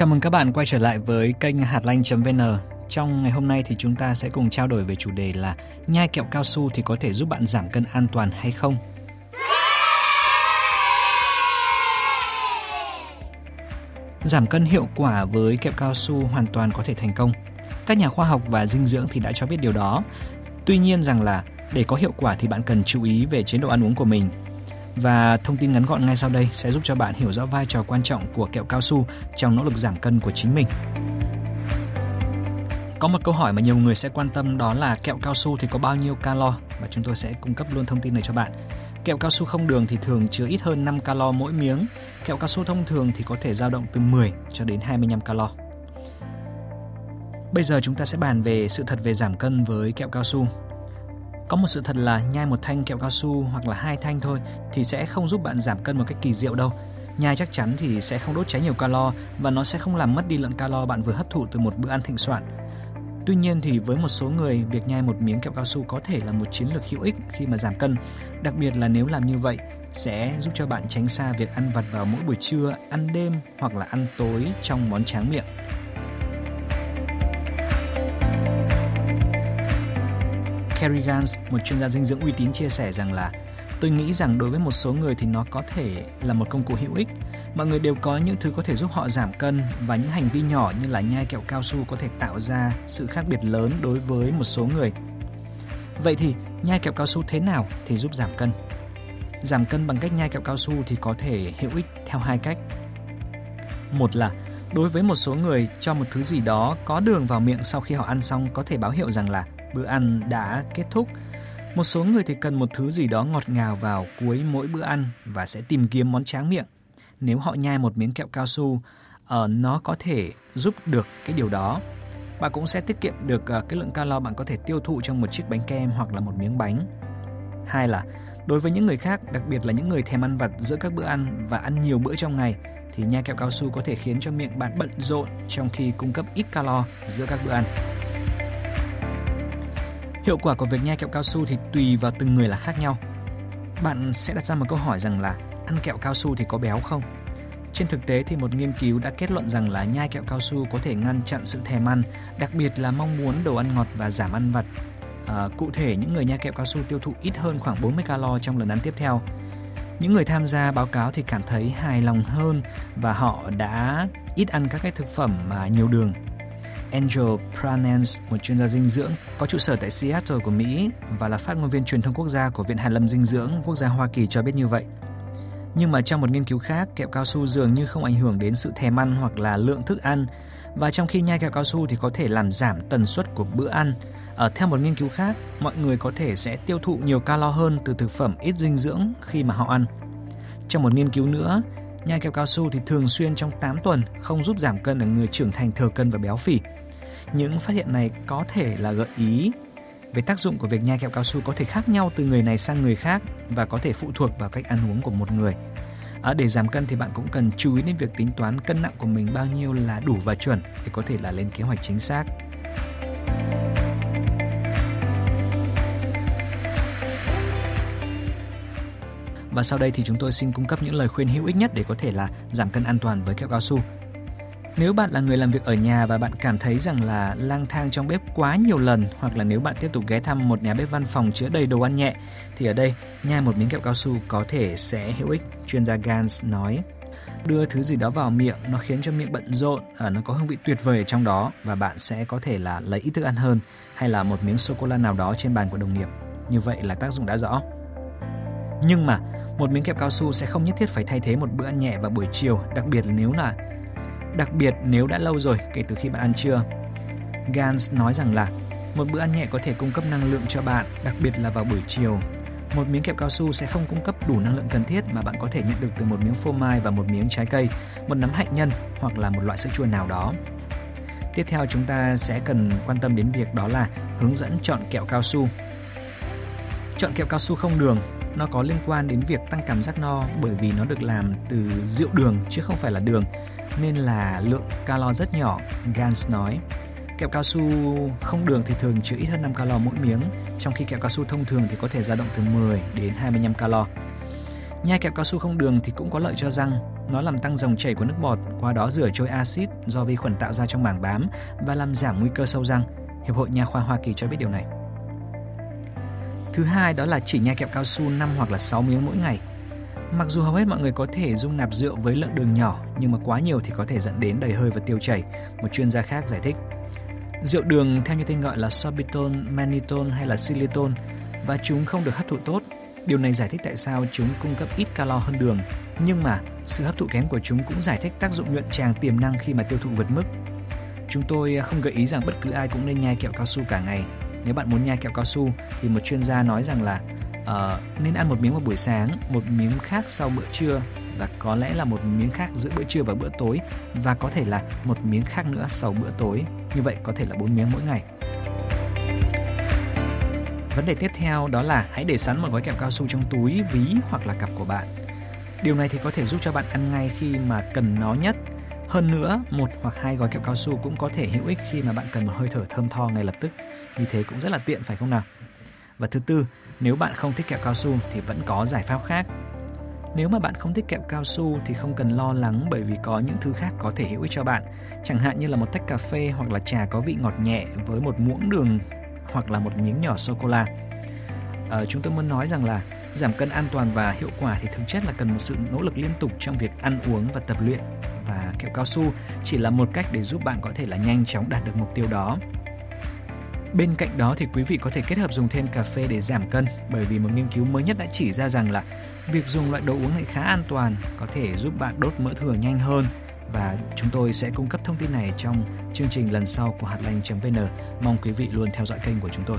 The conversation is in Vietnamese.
Chào mừng các bạn quay trở lại với kênh hạt lanh vn. Trong ngày hôm nay thì chúng ta sẽ cùng trao đổi về chủ đề là nhai kẹo cao su thì có thể giúp bạn giảm cân an toàn hay không? Giảm cân hiệu quả với kẹo cao su hoàn toàn có thể thành công. Các nhà khoa học và dinh dưỡng thì đã cho biết điều đó. Tuy nhiên rằng là để có hiệu quả thì bạn cần chú ý về chế độ ăn uống của mình và thông tin ngắn gọn ngay sau đây sẽ giúp cho bạn hiểu rõ vai trò quan trọng của kẹo cao su trong nỗ lực giảm cân của chính mình. Có một câu hỏi mà nhiều người sẽ quan tâm đó là kẹo cao su thì có bao nhiêu calo và chúng tôi sẽ cung cấp luôn thông tin này cho bạn. Kẹo cao su không đường thì thường chứa ít hơn 5 calo mỗi miếng. Kẹo cao su thông thường thì có thể dao động từ 10 cho đến 25 calo. Bây giờ chúng ta sẽ bàn về sự thật về giảm cân với kẹo cao su. Có một sự thật là nhai một thanh kẹo cao su hoặc là hai thanh thôi thì sẽ không giúp bạn giảm cân một cách kỳ diệu đâu. Nhai chắc chắn thì sẽ không đốt cháy nhiều calo và nó sẽ không làm mất đi lượng calo bạn vừa hấp thụ từ một bữa ăn thịnh soạn. Tuy nhiên thì với một số người, việc nhai một miếng kẹo cao su có thể là một chiến lược hữu ích khi mà giảm cân, đặc biệt là nếu làm như vậy sẽ giúp cho bạn tránh xa việc ăn vặt vào mỗi buổi trưa, ăn đêm hoặc là ăn tối trong món tráng miệng. Kerry Gans, một chuyên gia dinh dưỡng uy tín chia sẻ rằng là tôi nghĩ rằng đối với một số người thì nó có thể là một công cụ hữu ích. Mọi người đều có những thứ có thể giúp họ giảm cân và những hành vi nhỏ như là nhai kẹo cao su có thể tạo ra sự khác biệt lớn đối với một số người. Vậy thì nhai kẹo cao su thế nào thì giúp giảm cân? Giảm cân bằng cách nhai kẹo cao su thì có thể hữu ích theo hai cách. Một là đối với một số người cho một thứ gì đó có đường vào miệng sau khi họ ăn xong có thể báo hiệu rằng là bữa ăn đã kết thúc. Một số người thì cần một thứ gì đó ngọt ngào vào cuối mỗi bữa ăn và sẽ tìm kiếm món tráng miệng. Nếu họ nhai một miếng kẹo cao su, uh, nó có thể giúp được cái điều đó. Bạn cũng sẽ tiết kiệm được uh, cái lượng calo bạn có thể tiêu thụ trong một chiếc bánh kem hoặc là một miếng bánh. Hai là đối với những người khác, đặc biệt là những người thèm ăn vặt giữa các bữa ăn và ăn nhiều bữa trong ngày, thì nhai kẹo cao su có thể khiến cho miệng bạn bận rộn trong khi cung cấp ít calo giữa các bữa ăn. Hiệu quả của việc nhai kẹo cao su thì tùy vào từng người là khác nhau. Bạn sẽ đặt ra một câu hỏi rằng là ăn kẹo cao su thì có béo không? Trên thực tế thì một nghiên cứu đã kết luận rằng là nhai kẹo cao su có thể ngăn chặn sự thèm ăn, đặc biệt là mong muốn đồ ăn ngọt và giảm ăn vặt. À, cụ thể, những người nhai kẹo cao su tiêu thụ ít hơn khoảng 40 calo trong lần ăn tiếp theo. Những người tham gia báo cáo thì cảm thấy hài lòng hơn và họ đã ít ăn các cái thực phẩm mà nhiều đường Angel Pranens, một chuyên gia dinh dưỡng có trụ sở tại Seattle của Mỹ và là phát ngôn viên truyền thông quốc gia của Viện Hàn lâm Dinh dưỡng Quốc gia Hoa Kỳ cho biết như vậy. Nhưng mà trong một nghiên cứu khác, kẹo cao su dường như không ảnh hưởng đến sự thèm ăn hoặc là lượng thức ăn và trong khi nhai kẹo cao su thì có thể làm giảm tần suất của bữa ăn. Ở theo một nghiên cứu khác, mọi người có thể sẽ tiêu thụ nhiều calo hơn từ thực phẩm ít dinh dưỡng khi mà họ ăn. Trong một nghiên cứu nữa, nhai kẹo cao su thì thường xuyên trong 8 tuần không giúp giảm cân ở người trưởng thành thừa cân và béo phì. Những phát hiện này có thể là gợi ý về tác dụng của việc nhai kẹo cao su có thể khác nhau từ người này sang người khác và có thể phụ thuộc vào cách ăn uống của một người. À, để giảm cân thì bạn cũng cần chú ý đến việc tính toán cân nặng của mình bao nhiêu là đủ và chuẩn để có thể là lên kế hoạch chính xác. Và sau đây thì chúng tôi xin cung cấp những lời khuyên hữu ích nhất để có thể là giảm cân an toàn với kẹo cao su. Nếu bạn là người làm việc ở nhà và bạn cảm thấy rằng là lang thang trong bếp quá nhiều lần hoặc là nếu bạn tiếp tục ghé thăm một nhà bếp văn phòng chứa đầy đồ ăn nhẹ thì ở đây nhai một miếng kẹo cao su có thể sẽ hữu ích, chuyên gia Gans nói. Đưa thứ gì đó vào miệng nó khiến cho miệng bận rộn, à, nó có hương vị tuyệt vời ở trong đó và bạn sẽ có thể là lấy ít thức ăn hơn hay là một miếng sô cô la nào đó trên bàn của đồng nghiệp. Như vậy là tác dụng đã rõ. Nhưng mà một miếng kẹo cao su sẽ không nhất thiết phải thay thế một bữa ăn nhẹ vào buổi chiều, đặc biệt là nếu là đặc biệt nếu đã lâu rồi kể từ khi bạn ăn trưa. Gans nói rằng là một bữa ăn nhẹ có thể cung cấp năng lượng cho bạn, đặc biệt là vào buổi chiều. Một miếng kẹo cao su sẽ không cung cấp đủ năng lượng cần thiết mà bạn có thể nhận được từ một miếng phô mai và một miếng trái cây, một nắm hạnh nhân hoặc là một loại sữa chua nào đó. Tiếp theo chúng ta sẽ cần quan tâm đến việc đó là hướng dẫn chọn kẹo cao su. Chọn kẹo cao su không đường nó có liên quan đến việc tăng cảm giác no bởi vì nó được làm từ rượu đường chứ không phải là đường nên là lượng calo rất nhỏ, Gans nói. Kẹo cao su không đường thì thường chứa ít hơn 5 calo mỗi miếng, trong khi kẹo cao su thông thường thì có thể dao động từ 10 đến 25 calo. Nhai kẹo cao su không đường thì cũng có lợi cho răng. Nó làm tăng dòng chảy của nước bọt, qua đó rửa trôi axit do vi khuẩn tạo ra trong mảng bám và làm giảm nguy cơ sâu răng. Hiệp hội Nha khoa Hoa Kỳ cho biết điều này. Thứ hai đó là chỉ nhai kẹo cao su 5 hoặc là 6 miếng mỗi ngày. Mặc dù hầu hết mọi người có thể dung nạp rượu với lượng đường nhỏ, nhưng mà quá nhiều thì có thể dẫn đến đầy hơi và tiêu chảy, một chuyên gia khác giải thích. Rượu đường theo như tên gọi là sorbitol, mannitol hay là xylitol và chúng không được hấp thụ tốt. Điều này giải thích tại sao chúng cung cấp ít calo hơn đường, nhưng mà sự hấp thụ kém của chúng cũng giải thích tác dụng nhuận tràng tiềm năng khi mà tiêu thụ vượt mức. Chúng tôi không gợi ý rằng bất cứ ai cũng nên nhai kẹo cao su cả ngày. Nếu bạn muốn nhai kẹo cao su thì một chuyên gia nói rằng là uh, nên ăn một miếng vào buổi sáng, một miếng khác sau bữa trưa và có lẽ là một miếng khác giữa bữa trưa và bữa tối và có thể là một miếng khác nữa sau bữa tối. Như vậy có thể là 4 miếng mỗi ngày. Vấn đề tiếp theo đó là hãy để sẵn một gói kẹo cao su trong túi, ví hoặc là cặp của bạn. Điều này thì có thể giúp cho bạn ăn ngay khi mà cần nó nhất. Hơn nữa, một hoặc hai gói kẹo cao su cũng có thể hữu ích khi mà bạn cần một hơi thở thơm tho ngay lập tức. Như thế cũng rất là tiện phải không nào? Và thứ tư, nếu bạn không thích kẹo cao su thì vẫn có giải pháp khác. Nếu mà bạn không thích kẹo cao su thì không cần lo lắng bởi vì có những thứ khác có thể hữu ích cho bạn. Chẳng hạn như là một tách cà phê hoặc là trà có vị ngọt nhẹ với một muỗng đường hoặc là một miếng nhỏ sô cô la. À, chúng tôi muốn nói rằng là giảm cân an toàn và hiệu quả thì thực chất là cần một sự nỗ lực liên tục trong việc ăn uống và tập luyện và kẹo cao su chỉ là một cách để giúp bạn có thể là nhanh chóng đạt được mục tiêu đó. Bên cạnh đó thì quý vị có thể kết hợp dùng thêm cà phê để giảm cân bởi vì một nghiên cứu mới nhất đã chỉ ra rằng là việc dùng loại đồ uống này khá an toàn, có thể giúp bạn đốt mỡ thừa nhanh hơn và chúng tôi sẽ cung cấp thông tin này trong chương trình lần sau của hạt lành.vn. Mong quý vị luôn theo dõi kênh của chúng tôi.